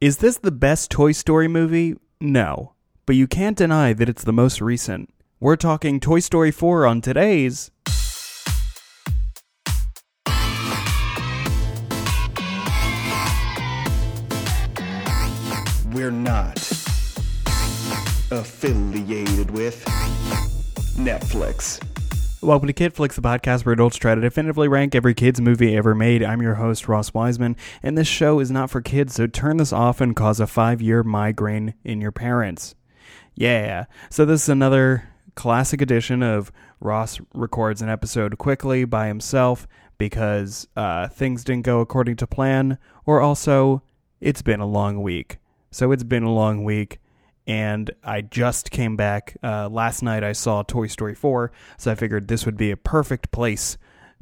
Is this the best Toy Story movie? No. But you can't deny that it's the most recent. We're talking Toy Story 4 on today's. We're not affiliated with Netflix. Welcome to Kid Flicks, the podcast where adults try to definitively rank every kid's movie ever made. I'm your host, Ross Wiseman, and this show is not for kids, so turn this off and cause a five year migraine in your parents. Yeah. So, this is another classic edition of Ross records an episode quickly by himself because uh, things didn't go according to plan, or also it's been a long week. So, it's been a long week and I just came back. Uh, last night I saw Toy Story 4, so I figured this would be a perfect place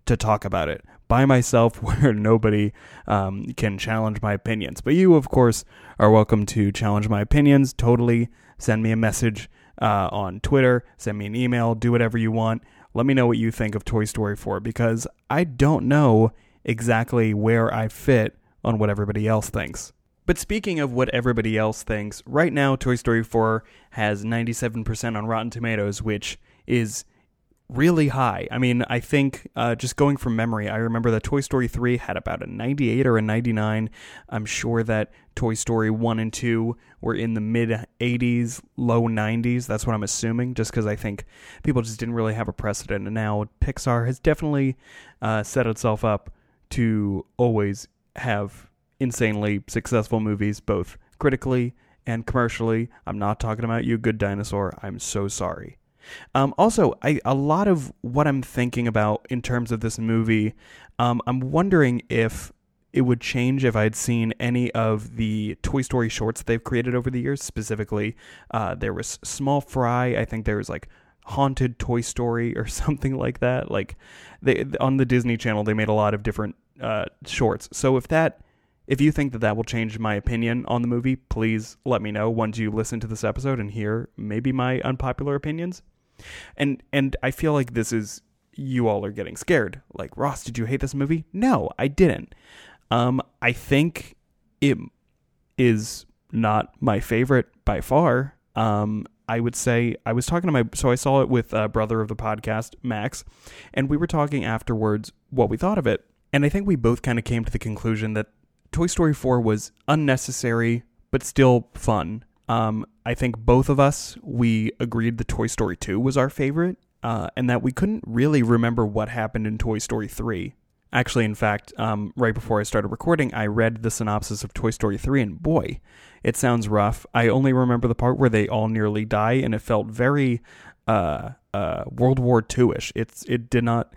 to talk about it by myself where nobody um, can challenge my opinions. But you, of course, are welcome to challenge my opinions. Totally send me a message uh, on Twitter, send me an email, do whatever you want. Let me know what you think of Toy Story 4 because I don't know exactly where I fit on what everybody else thinks. But speaking of what everybody else thinks, right now Toy Story 4 has 97% on Rotten Tomatoes, which is really high. I mean, I think uh, just going from memory, I remember that Toy Story 3 had about a 98 or a 99. I'm sure that Toy Story 1 and 2 were in the mid 80s, low 90s. That's what I'm assuming, just because I think people just didn't really have a precedent. And now Pixar has definitely uh, set itself up to always have insanely successful movies, both critically and commercially. I'm not talking about you, Good Dinosaur. I'm so sorry. Um, also, I, a lot of what I'm thinking about in terms of this movie, um, I'm wondering if it would change if I'd seen any of the Toy Story shorts they've created over the years. Specifically, uh, there was Small Fry. I think there was like Haunted Toy Story or something like that. Like they on the Disney Channel, they made a lot of different uh, shorts. So if that if you think that that will change my opinion on the movie, please let me know once you listen to this episode and hear maybe my unpopular opinions. And and I feel like this is you all are getting scared. Like, Ross, did you hate this movie? No, I didn't. Um I think it is not my favorite by far. Um I would say I was talking to my so I saw it with a brother of the podcast, Max, and we were talking afterwards what we thought of it. And I think we both kind of came to the conclusion that Toy Story 4 was unnecessary, but still fun. Um, I think both of us, we agreed that Toy Story 2 was our favorite, uh, and that we couldn't really remember what happened in Toy Story 3. Actually, in fact, um, right before I started recording, I read the synopsis of Toy Story 3, and boy, it sounds rough. I only remember the part where they all nearly die, and it felt very uh, uh, World War II ish. It's It did not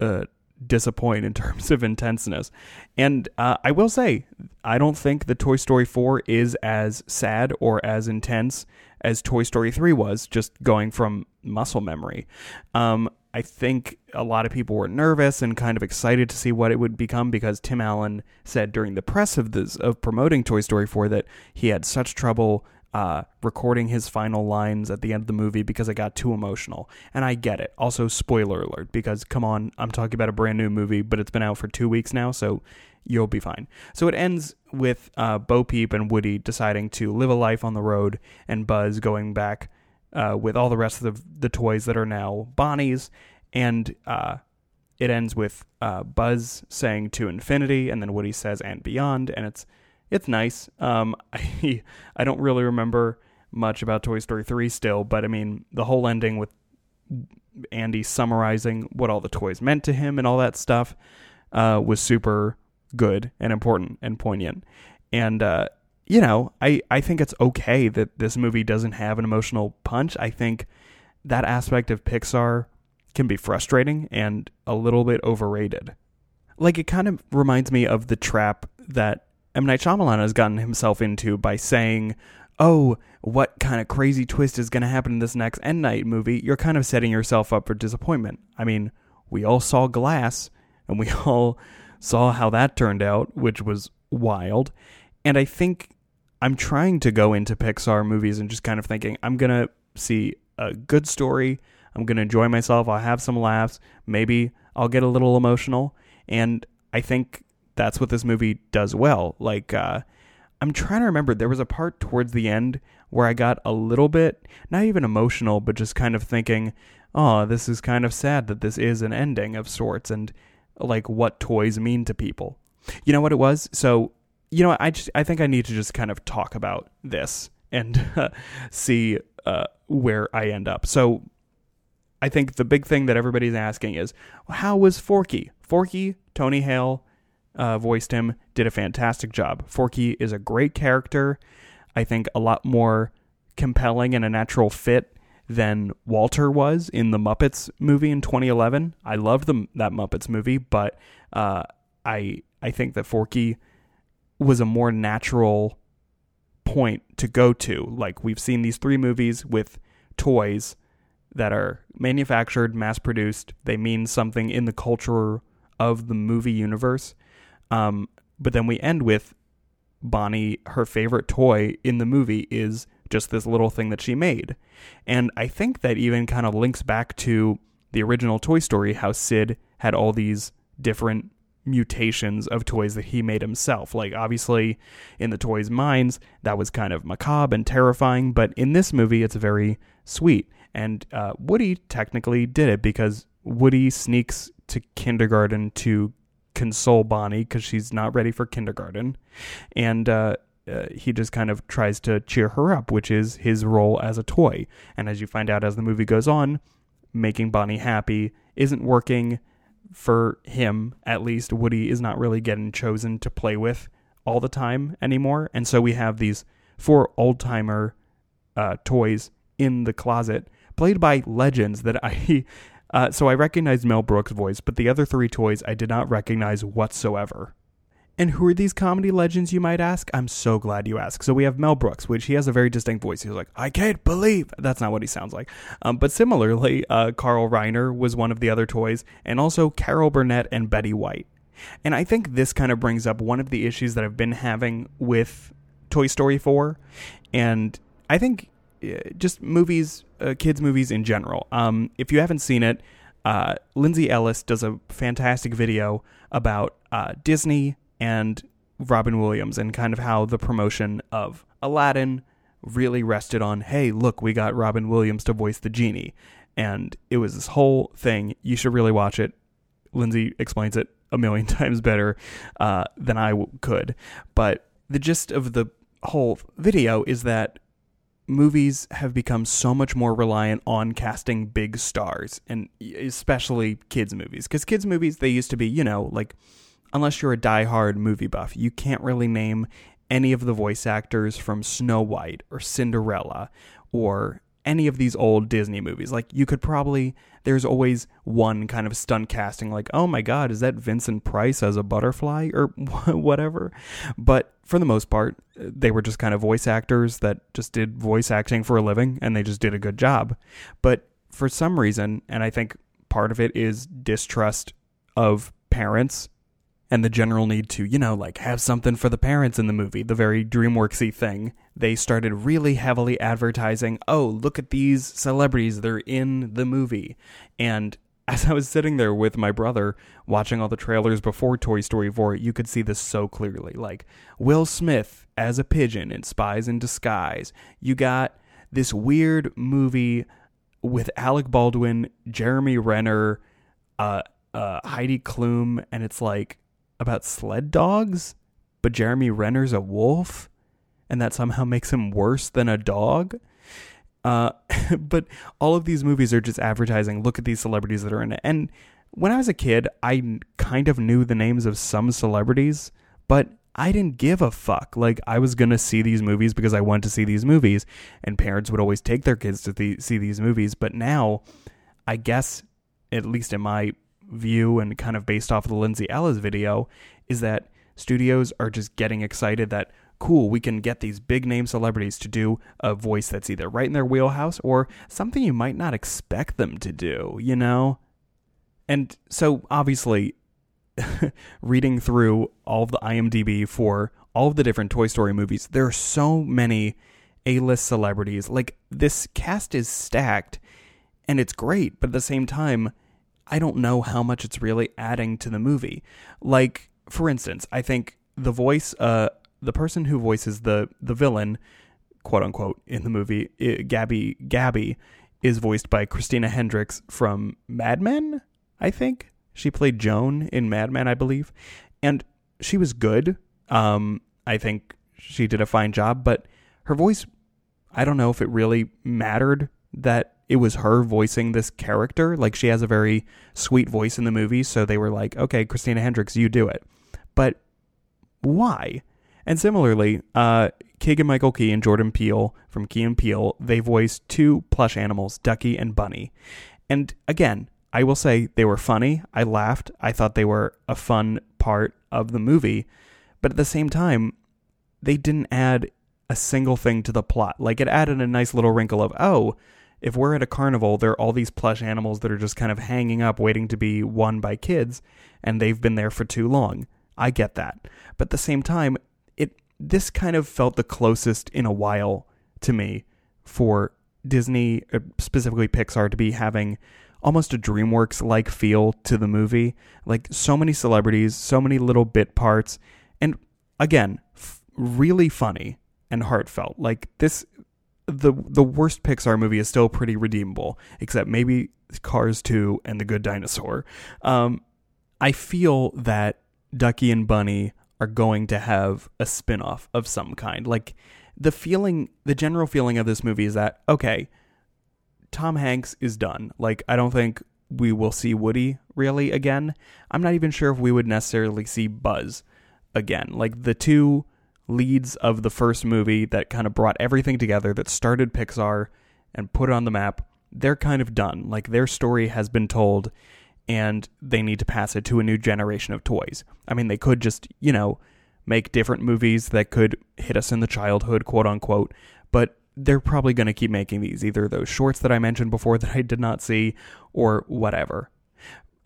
uh, disappoint in terms of intenseness. And uh, I will say, I don't think the Toy Story 4 is as sad or as intense as Toy Story 3 was, just going from muscle memory. Um, I think a lot of people were nervous and kind of excited to see what it would become because Tim Allen said during the press of this of promoting Toy Story 4 that he had such trouble uh, recording his final lines at the end of the movie because I got too emotional. And I get it. Also, spoiler alert, because come on, I'm talking about a brand new movie, but it's been out for two weeks now, so you'll be fine. So it ends with uh, Bo Peep and Woody deciding to live a life on the road, and Buzz going back uh, with all the rest of the, the toys that are now Bonnie's. And uh, it ends with uh, Buzz saying to infinity, and then Woody says and beyond, and it's it's nice. Um, I I don't really remember much about Toy Story 3 still, but I mean the whole ending with Andy summarizing what all the toys meant to him and all that stuff uh, was super good and important and poignant. And uh, you know, I I think it's okay that this movie doesn't have an emotional punch. I think that aspect of Pixar can be frustrating and a little bit overrated. Like it kind of reminds me of the trap that M. Night Shyamalan has gotten himself into by saying, oh, what kind of crazy twist is going to happen in this next M. Night movie, you're kind of setting yourself up for disappointment. I mean, we all saw Glass, and we all saw how that turned out, which was wild. And I think I'm trying to go into Pixar movies and just kind of thinking, I'm going to see a good story. I'm going to enjoy myself. I'll have some laughs. Maybe I'll get a little emotional. And I think that's what this movie does well. Like, uh, I'm trying to remember. There was a part towards the end where I got a little bit, not even emotional, but just kind of thinking, oh, this is kind of sad that this is an ending of sorts and like what toys mean to people. You know what it was? So, you know, I just, I think I need to just kind of talk about this and uh, see uh, where I end up. So, I think the big thing that everybody's asking is, how was Forky? Forky, Tony Hale uh, voiced him, did a fantastic job. Forky is a great character. I think a lot more compelling and a natural fit than Walter was in the Muppets movie in 2011. I loved the, that Muppets movie, but uh, I I think that Forky was a more natural point to go to. Like we've seen these three movies with toys that are manufactured, mass produced. They mean something in the culture of the movie universe. Um, but then we end with Bonnie, her favorite toy in the movie is just this little thing that she made. And I think that even kind of links back to the original Toy Story, how Sid had all these different mutations of toys that he made himself. Like, obviously, in the toys' minds, that was kind of macabre and terrifying, but in this movie, it's very sweet. And uh, Woody technically did it because Woody sneaks to kindergarten to console Bonnie because she's not ready for kindergarten. And uh, uh, he just kind of tries to cheer her up, which is his role as a toy. And as you find out as the movie goes on, making Bonnie happy isn't working for him, at least. Woody is not really getting chosen to play with all the time anymore. And so we have these four old timer uh, toys in the closet, played by legends that I. Uh, so I recognized Mel Brooks' voice, but the other three toys I did not recognize whatsoever. And who are these comedy legends, you might ask? I'm so glad you asked. So we have Mel Brooks, which he has a very distinct voice. He's like, I can't believe. That's not what he sounds like. Um, but similarly, uh, Carl Reiner was one of the other toys, and also Carol Burnett and Betty White. And I think this kind of brings up one of the issues that I've been having with Toy Story 4. And I think uh, just movies, uh, kids' movies in general. Um, if you haven't seen it, uh, Lindsay Ellis does a fantastic video about uh, Disney and Robin Williams and kind of how the promotion of Aladdin really rested on hey, look, we got Robin Williams to voice the genie. And it was this whole thing. You should really watch it. Lindsay explains it a million times better uh, than I w- could. But the gist of the whole video is that movies have become so much more reliant on casting big stars, and especially kids' movies. Because kids' movies, they used to be, you know, like unless you're a die-hard movie buff, you can't really name any of the voice actors from Snow White or Cinderella or any of these old Disney movies. Like you could probably there's always one kind of stunt casting like, "Oh my god, is that Vincent Price as a butterfly or whatever?" But for the most part, they were just kind of voice actors that just did voice acting for a living and they just did a good job. But for some reason, and I think part of it is distrust of parents and the general need to, you know, like have something for the parents in the movie, the very DreamWorksy thing, they started really heavily advertising, oh, look at these celebrities, they're in the movie. And as I was sitting there with my brother watching all the trailers before Toy Story 4, you could see this so clearly. Like Will Smith as a pigeon in Spies in Disguise. You got this weird movie with Alec Baldwin, Jeremy Renner, uh, uh, Heidi Klum, and it's like about sled dogs, but Jeremy Renner's a wolf, and that somehow makes him worse than a dog. Uh, but all of these movies are just advertising. Look at these celebrities that are in it. And when I was a kid, I kind of knew the names of some celebrities, but I didn't give a fuck. Like I was gonna see these movies because I wanted to see these movies, and parents would always take their kids to see these movies. But now, I guess, at least in my view and kind of based off of the Lindsay Ellis video is that studios are just getting excited that cool, we can get these big name celebrities to do a voice that's either right in their wheelhouse or something you might not expect them to do, you know? And so obviously reading through all of the IMDb for all of the different Toy Story movies, there are so many A-list celebrities. Like this cast is stacked and it's great, but at the same time, I don't know how much it's really adding to the movie. Like, for instance, I think the voice, uh, the person who voices the the villain, quote unquote, in the movie, i Gabby Gabby, is voiced by Christina Hendricks from Mad Men. I think she played Joan in Mad Men, I believe, and she was good. Um, I think she did a fine job, but her voice, I don't know if it really mattered that it was her voicing this character. Like she has a very sweet voice in the movie, so they were like, "Okay, Christina Hendricks, you do it." But why? And similarly, uh, Keegan Michael Key and Jordan Peele from Key and Peele, they voiced two plush animals, Ducky and Bunny. And again, I will say they were funny. I laughed. I thought they were a fun part of the movie. But at the same time, they didn't add a single thing to the plot. Like it added a nice little wrinkle of, oh, if we're at a carnival, there are all these plush animals that are just kind of hanging up waiting to be won by kids, and they've been there for too long. I get that. But at the same time, it this kind of felt the closest in a while to me for Disney, uh, specifically Pixar, to be having almost a DreamWorks like feel to the movie. Like so many celebrities, so many little bit parts, and again, f- really funny and heartfelt. Like this the the worst Pixar movie is still pretty redeemable, except maybe Cars 2 and The Good Dinosaur. Um, I feel that Ducky and Bunny are going to have a spin-off of some kind. Like the feeling the general feeling of this movie is that okay, Tom Hanks is done. Like I don't think we will see Woody really again. I'm not even sure if we would necessarily see Buzz again. Like the two leads of the first movie that kind of brought everything together that started Pixar and put it on the map, they're kind of done. Like their story has been told and they need to pass it to a new generation of toys. I mean, they could just, you know, make different movies that could hit us in the childhood, quote unquote, but they're probably going to keep making these, either those shorts that I mentioned before that I did not see or whatever.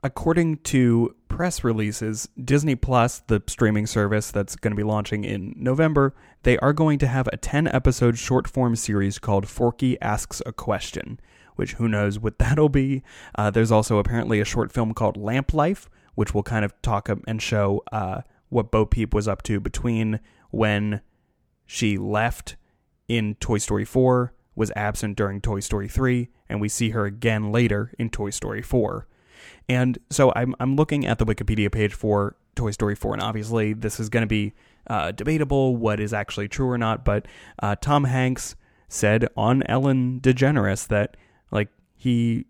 According to press releases, Disney Plus, the streaming service that's going to be launching in November, they are going to have a 10 episode short form series called Forky Asks a Question, which who knows what that'll be. Uh, there's also apparently a short film called Lamp Life, which will kind of talk and show uh, what Bo Peep was up to between when she left in Toy Story 4, was absent during Toy Story 3, and we see her again later in Toy Story 4. And so I'm I'm looking at the Wikipedia page for Toy Story 4, and obviously this is going to be uh, debatable what is actually true or not. But uh, Tom Hanks said on Ellen DeGeneres that like he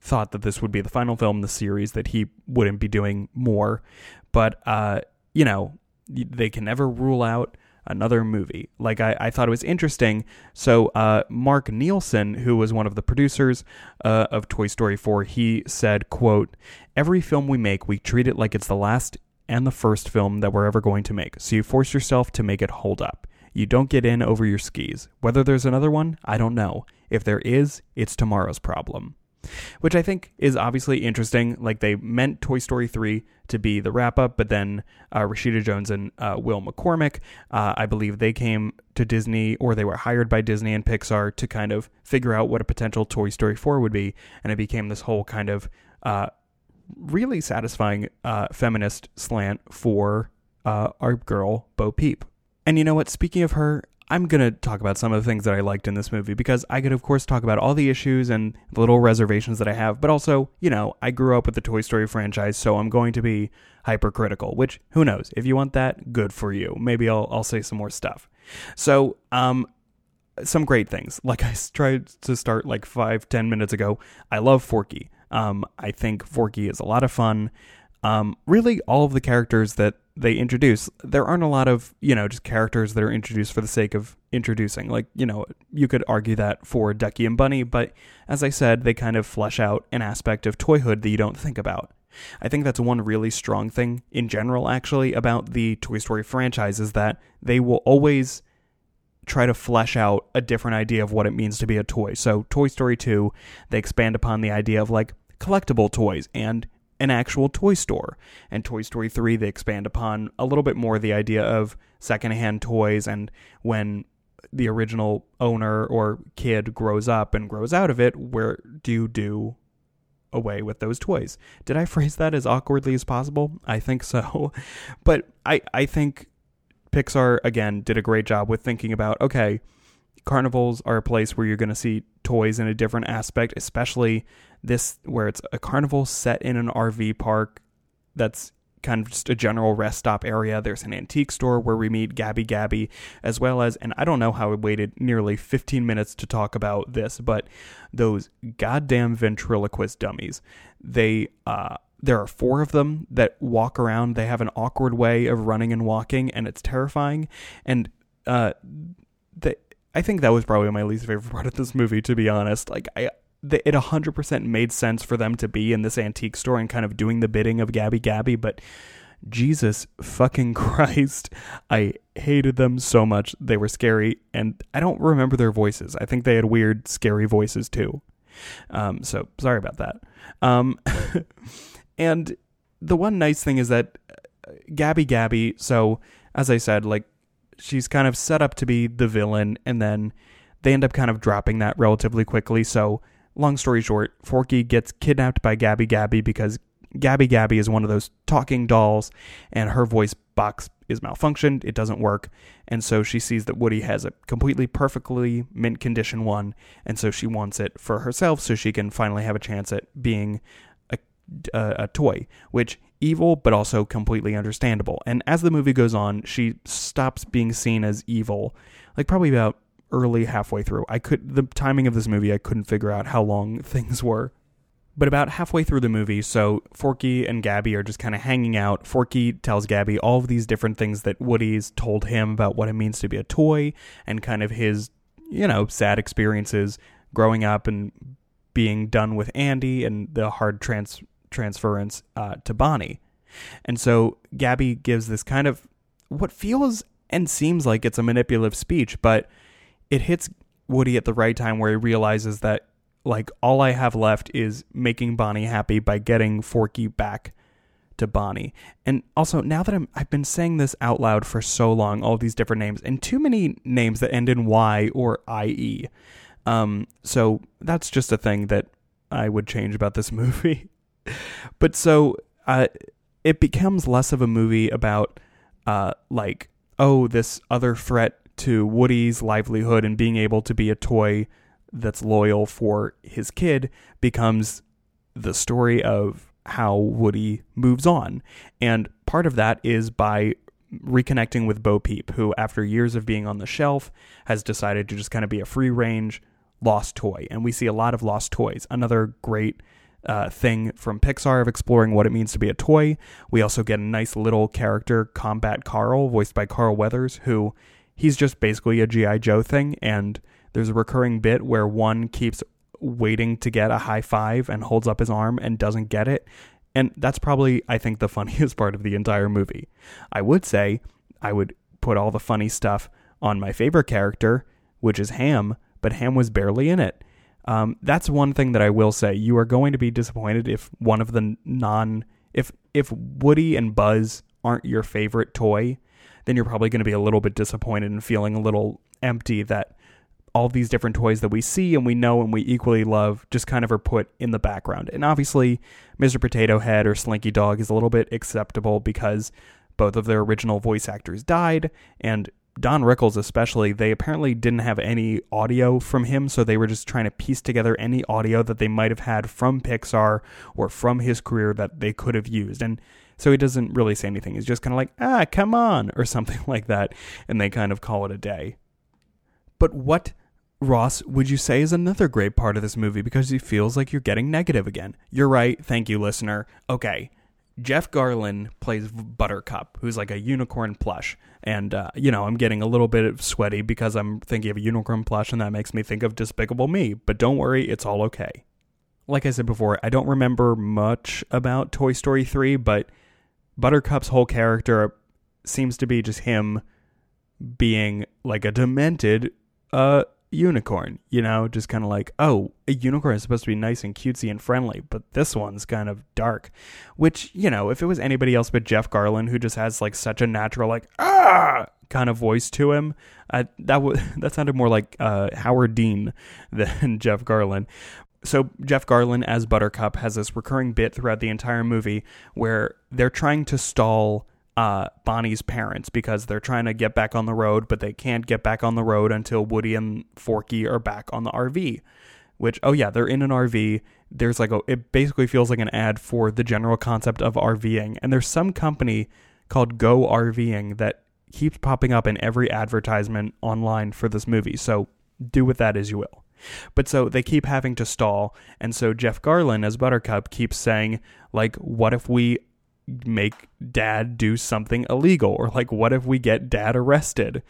thought that this would be the final film in the series, that he wouldn't be doing more. But uh, you know, they can never rule out another movie. Like I, I thought it was interesting. So uh, Mark Nielsen, who was one of the producers uh, of Toy Story 4, he said, "quote Every film we make, we treat it like it's the last and the first film that we're ever going to make. So you force yourself to make it hold up. You don't get in over your skis. Whether there's another one, I don't know. If there is, it's tomorrow's problem." Which I think is obviously interesting. Like they meant Toy Story 3 to be the wrap up, but then uh, Rashida Jones and uh, Will McCormack, uh, I believe they came to Disney or they were hired by Disney and Pixar to kind of figure out what a potential Toy Story 4 would be. And it became this whole kind of uh, really satisfying uh, feminist slant for uh, our girl, Bo Peep. And you know what? Speaking of her, I'm going to talk about some of the things that I liked in this movie because I could, of course, talk about all the issues and the little reservations that I have, but also, you know, I grew up with the Toy Story franchise, so I'm going to be hypercritical, which who knows? If you want that, good for you. Maybe I'll, I'll say some more stuff. So, um, some great things. Like I tried to start like five, ten minutes ago. I love Forky. Um, I think Forky is a lot of fun. Um, really, all of the characters that they introduce, there aren't a lot of, you know, just characters that are introduced for the sake of introducing. Like, you know, you could argue that for Ducky and Bunny, but as I said, they kind of flesh out an aspect of toyhood that you don't think about. I think that's one really strong thing in general, actually, about the Toy Story franchise is that they will always try to flesh out a different idea of what it means to be a toy. So, Toy Story 2, they expand upon the idea of like collectible toys and an actual toy store. And Toy Story 3, they expand upon a little bit more the idea of secondhand toys and when the original owner or kid grows up and grows out of it, where do you do away with those toys? Did I phrase that as awkwardly as possible? I think so. But I, I think Pixar again did a great job with thinking about okay, carnivals are a place where you're going to see toys in a different aspect, especially this where it's a carnival set in an RV park that's kind of just a general rest stop area. There's an antique store where we meet Gabby Gabby, as well as, and I don't know how I waited nearly 15 minutes to talk about this, but those goddamn ventriloquist dummies. They, uh, there are four of them that walk around. They have an awkward way of running and walking, and it's terrifying. And uh, I think that was probably my least favorite part of this movie, to be honest. Like, I, it 100% made sense for them to be in this antique store and kind of doing the bidding of Gabby Gabby, but Jesus fucking Christ, I hated them so much. They were scary, and I don't remember their voices. I think they had weird, scary voices too. Um, so sorry about that. Um, and the one nice thing is that uh, Gabby Gabby, so as I said, like she's kind of set up to be the villain, and then they end up kind of dropping that relatively quickly. So, long story short, Forky gets kidnapped by Gabby Gabby because Gabby Gabby is one of those talking dolls, and her voice box is malfunctioned. It doesn't work. And so she sees that Woody has a completely perfectly mint condition one, and so she wants it for herself so she can finally have a chance at being a, a, a toy, which evil but also completely understandable. And as the movie goes on, she stops being seen as evil, like probably about early halfway through. I could the timing of this movie I couldn't figure out how long things were. But about halfway through the movie, so Forky and Gabby are just kind of hanging out. Forky tells Gabby all of these different things that Woody's told him about what it means to be a toy and kind of his, you know, sad experiences growing up and being done with Andy and the hard trans- transference uh, to Bonnie. And so Gabby gives this kind of what feels and seems like it's a manipulative speech, but it hits Woody at the right time where he realizes that like all I have left is making Bonnie happy by getting Forky back to Bonnie. And also now that I'm I've been saying this out loud for so long, all these different names, and too many names that end in Y or IE. Um, so that's just a thing that I would change about this movie. but so uh, it becomes less of a movie about uh, like oh this other threat to Woody's livelihood and being able to be a toy that's loyal for his kid becomes the story of how Woody moves on. And part of that is by reconnecting with Bo Peep, who, after years of being on the shelf, has decided to just kind of be a free range lost toy. And we see a lot of lost toys. Another great uh, thing from Pixar of exploring what it means to be a toy. We also get a nice little character, Combat Carl, voiced by Carl Weathers, who he's just basically a G.I. Joe thing. And there's a recurring bit where one keeps waiting to get a high five and holds up his arm and doesn't get it. And that's probably, I think, the funniest part of the entire movie. I would say I would put all the funny stuff on my favorite character, which is Ham, but Ham was barely in it. Um, that's one thing that I will say. You are going to be disappointed if one of the non if if Woody and Buzz aren't your favorite toy, then you're probably going to be a little bit disappointed and feeling a little empty that all these different toys that we see and we know and we equally love just kind of are put in the background. And obviously, Mr. Potato Head or Slinky Dog is a little bit acceptable because both of their original voice actors died and Don Rickles especially, they apparently didn't have any audio from him, so they were just trying to piece together any audio that they might have had from Pixar or from his career that they could have used. And so he doesn't really say anything. He's just kind of like, ah, come on, or something like that. And they kind of call it a day. But what, Ross, would you say is another great part of this movie because he feels like you're getting negative again? You're right. Thank you, listener. Okay. Jeff Garlin plays Buttercup, who's like a unicorn plush. And, uh, you know, I'm getting a little bit sweaty because I'm thinking of a unicorn plush, and that makes me think of Despicable Me. But don't worry, it's all okay. Like I said before, I don't remember much about Toy Story 3, but Buttercup's whole character seems to be just him being like a demented uh, unicorn, you know, just kind of like, oh, a unicorn is supposed to be nice and cutesy and friendly, but this one's kind of dark. Which, you know, if it was anybody else but Jeff Garlin, who just has like such a natural, like, ah, kind of voice to him, that would that sounded more like uh, Howard Dean than Jeff Garlin. So Jeff Garlin as Buttercup has this recurring bit throughout the entire movie where they're trying to stall uh, Bonnie's parents because they're trying to get back on the road, but they can't get back on the road until Woody and Forky are back on the RV. Which, oh yeah, they're in an RV. There's like a, it basically feels like an ad for the general concept of RVing. And there's some company called Go RVing that keeps popping up in every advertisement online for this movie. So do with that as you will. But so they keep having to stall. And so Jeff Garlin as Buttercup keeps saying, like, what if we make dad do something illegal or like what if we get dad arrested?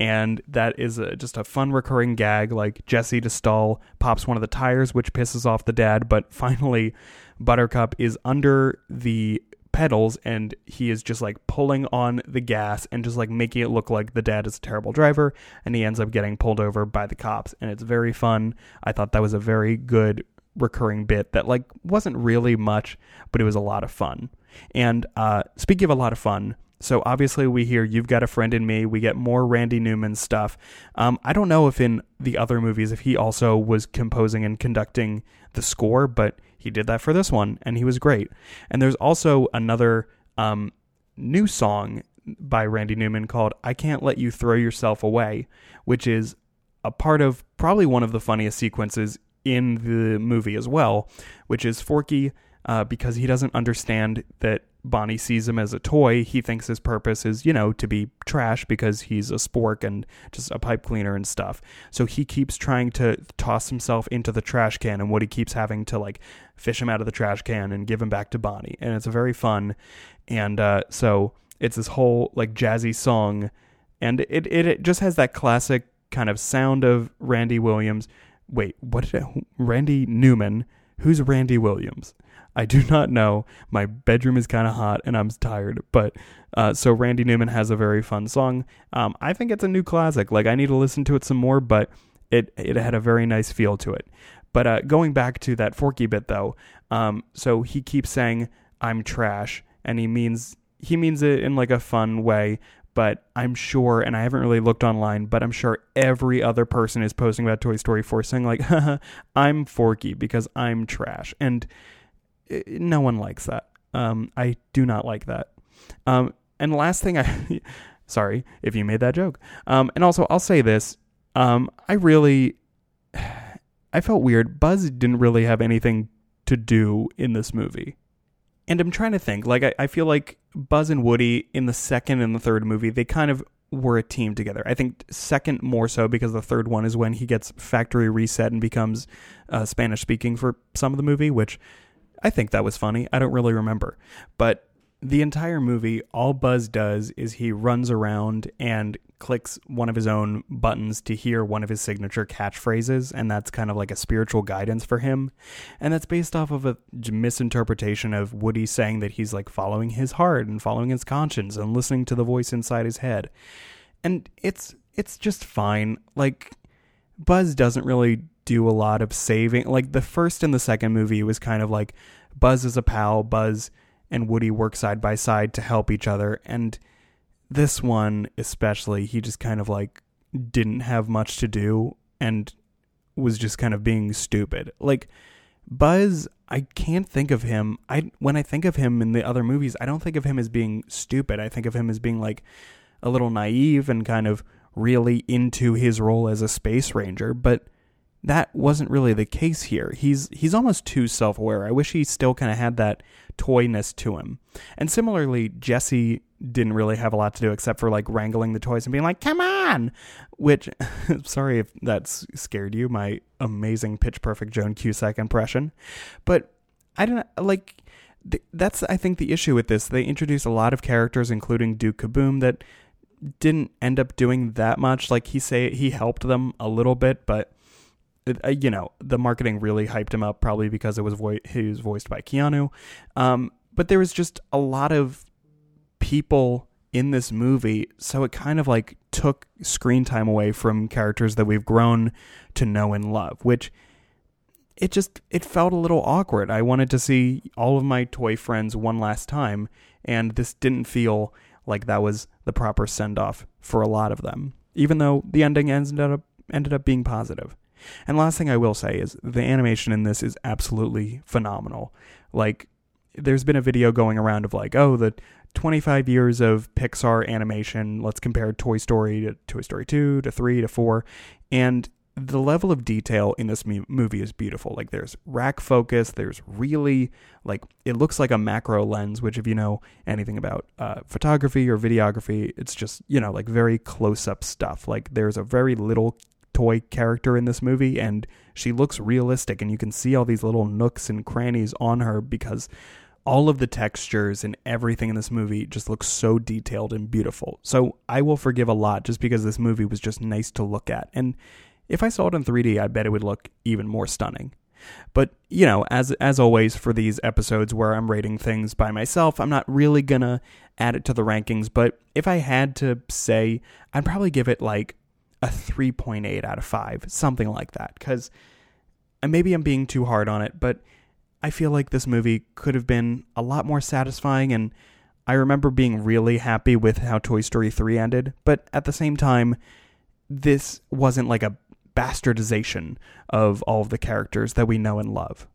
And that is a, just a fun recurring gag like jesse to stall pops one of the tires which pisses off the dad but finally buttercup is under the pedals and he is just like pulling on the gas and just like making it look like the dad is a terrible driver and he ends up getting pulled over by the cops and it's very fun. I thought that was a very good recurring bit that like wasn't really much but it was a lot of fun and uh, speaking of a lot of fun, so obviously we hear "You've Got a Friend in Me." We get more Randy Newman stuff. Um, I don't know if in the other movies if he also was composing and conducting the score, but he did that for this one, and he was great. And there's also another um, new song by Randy Newman called "I Can't Let You Throw Yourself Away," which is a part of probably one of the funniest sequences in the movie as well, which is Forky uh, because he doesn't understand that Bonnie sees him as a toy. He thinks his purpose is, you know, to be trash because he's a spork and just a pipe cleaner and stuff. So he keeps trying to toss himself into the trash can, and Woody keeps having to like fish him out of the trash can and give him back to Bonnie. And it's very fun. And uh, so it's this whole like jazzy song, and it, it it just has that classic kind of sound of Randy Williams. Wait, what? Did Randy Newman. Who's Randy Williams? I do not know. My bedroom is kind of hot and I'm tired. But uh, so Randy Newman has a very fun song. Um, I think it's a new classic. Like I need to listen to it some more, but it it had a very nice feel to it. But uh, going back to that Forky bit though, um, so he keeps saying I'm trash, and he means he means it in like a fun way. But I'm sure, and I haven't really looked online, but I'm sure every other person is posting about Toy Story 4 saying like, "I'm Forky because I'm trash," and no one likes that. Um, I do not like that. Um, and last thing, I sorry if you made that joke. Um, and also, I'll say this: um, I really, I felt weird. Buzz didn't really have anything to do in this movie. And I'm trying to think. Like, I, I feel like Buzz and Woody in the second and the third movie, they kind of were a team together. I think second more so because the third one is when he gets factory reset and becomes uh, Spanish speaking for some of the movie, which I think that was funny. I don't really remember. But the entire movie, all Buzz does is he runs around and clicks one of his own buttons to hear one of his signature catchphrases, and that's kind of like a spiritual guidance for him. And that's based off of a misinterpretation of Woody saying that he's like following his heart and following his conscience and listening to the voice inside his head. And it's it's just fine. Like Buzz doesn't really do a lot of saving. Like the first and the second movie was kind of like Buzz is a pal, Buzz and Woody work side by side to help each other. And this one, especially, he just kind of like didn't have much to do and was just kind of being stupid. Like Buzz, I can't think of him. I when I think of him in the other movies, I don't think of him as being stupid. I think of him as being like a little naive and kind of really into his role as a space ranger, but that wasn't really the case here. He's he's almost too self-aware. I wish he still kind of had that toyness to him. And similarly, Jesse didn't really have a lot to do except for like wrangling the toys and being like, "Come on," which sorry if that's scared you. My amazing pitch perfect Joan Cusack impression, but I don't like. That's I think the issue with this. They introduce a lot of characters, including Duke Kaboom, that didn't end up doing that much. Like he say he helped them a little bit, but uh, you know, the marketing really hyped him up, probably because it was vo- he was voiced by Keanu. Um, but there was just a lot of people in this movie, so it kind of like took screen time away from characters that we've grown to know and love, which it just it felt a little awkward. I wanted to see all of my toy friends one last time, and this didn't feel like that was the proper send off for a lot of them, even though the ending ended up ended up being positive. And last thing I will say is the animation in this is absolutely phenomenal. Like there's been a video going around of like, oh, the 25 years of Pixar animation. Let's compare Toy Story to Toy Story 2 to 3 to 4. And the level of detail in this movie is beautiful. Like there's rack focus, there's really like it looks like a macro lens, which if you know anything about uh, photography or videography, it's just you know like very close up stuff. Like there's a very little toy character in this movie, and she looks realistic, and you can see all these little nooks and crannies on her because all of the textures and everything in this movie just looks so detailed and beautiful. So I will forgive a lot just because this movie was just nice to look at. And if I saw it in 3D, I bet it would look even more stunning. But, you know, as as always for these episodes where I'm rating things by myself, I'm not really going to add it to the rankings, but if I had to say, I'd probably give it like a 3.8 out of 5, something like that cuz maybe I'm being too hard on it, but I feel like this movie could have been a lot more satisfying and I remember being really happy with how Toy Story 3 ended, but at the same time this wasn't like a bastardization of all of the characters that we know and love.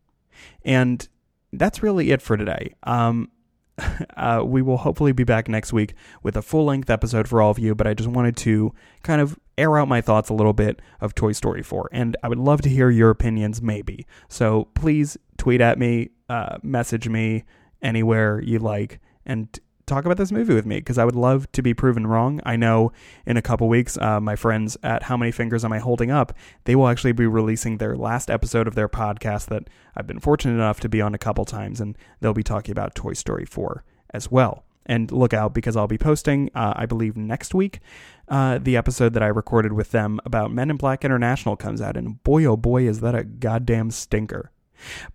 And that's really it for today. Um, uh, we will hopefully be back next week with a full length episode for all of you, but I just wanted to kind of air out my thoughts a little bit of Toy Story 4. And I would love to hear your opinions, maybe. So please tweet at me, uh, message me anywhere you like, and talk about this movie with me because I would love to be proven wrong. I know in a couple weeks, uh, my friends at How Many Fingers Am I Holding Up, they will actually be releasing their last episode of their podcast that I've been fortunate enough to be on a couple times, and they'll be talking about Toy Story 4 as well. And look out because I'll be posting, uh, I believe, next week, uh, the episode that I recorded with them about Men in Black International comes out, and boy, oh boy, is that a goddamn stinker.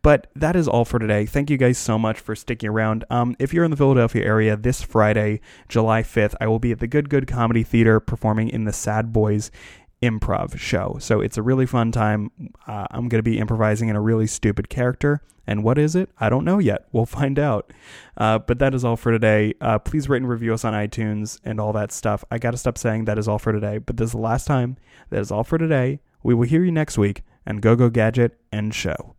But that is all for today. Thank you guys so much for sticking around. Um, if you're in the Philadelphia area this Friday, July 5th, I will be at the Good Good Comedy Theater performing in the Sad Boys improv show. So it's a really fun time. Uh, I'm going to be improvising in a really stupid character. And what is it? I don't know yet. We'll find out. Uh, but that is all for today. Uh, please rate and review us on iTunes and all that stuff. I got to stop saying that is all for today. But this is the last time. That is all for today. We will hear you next week. And go, go, gadget, and show.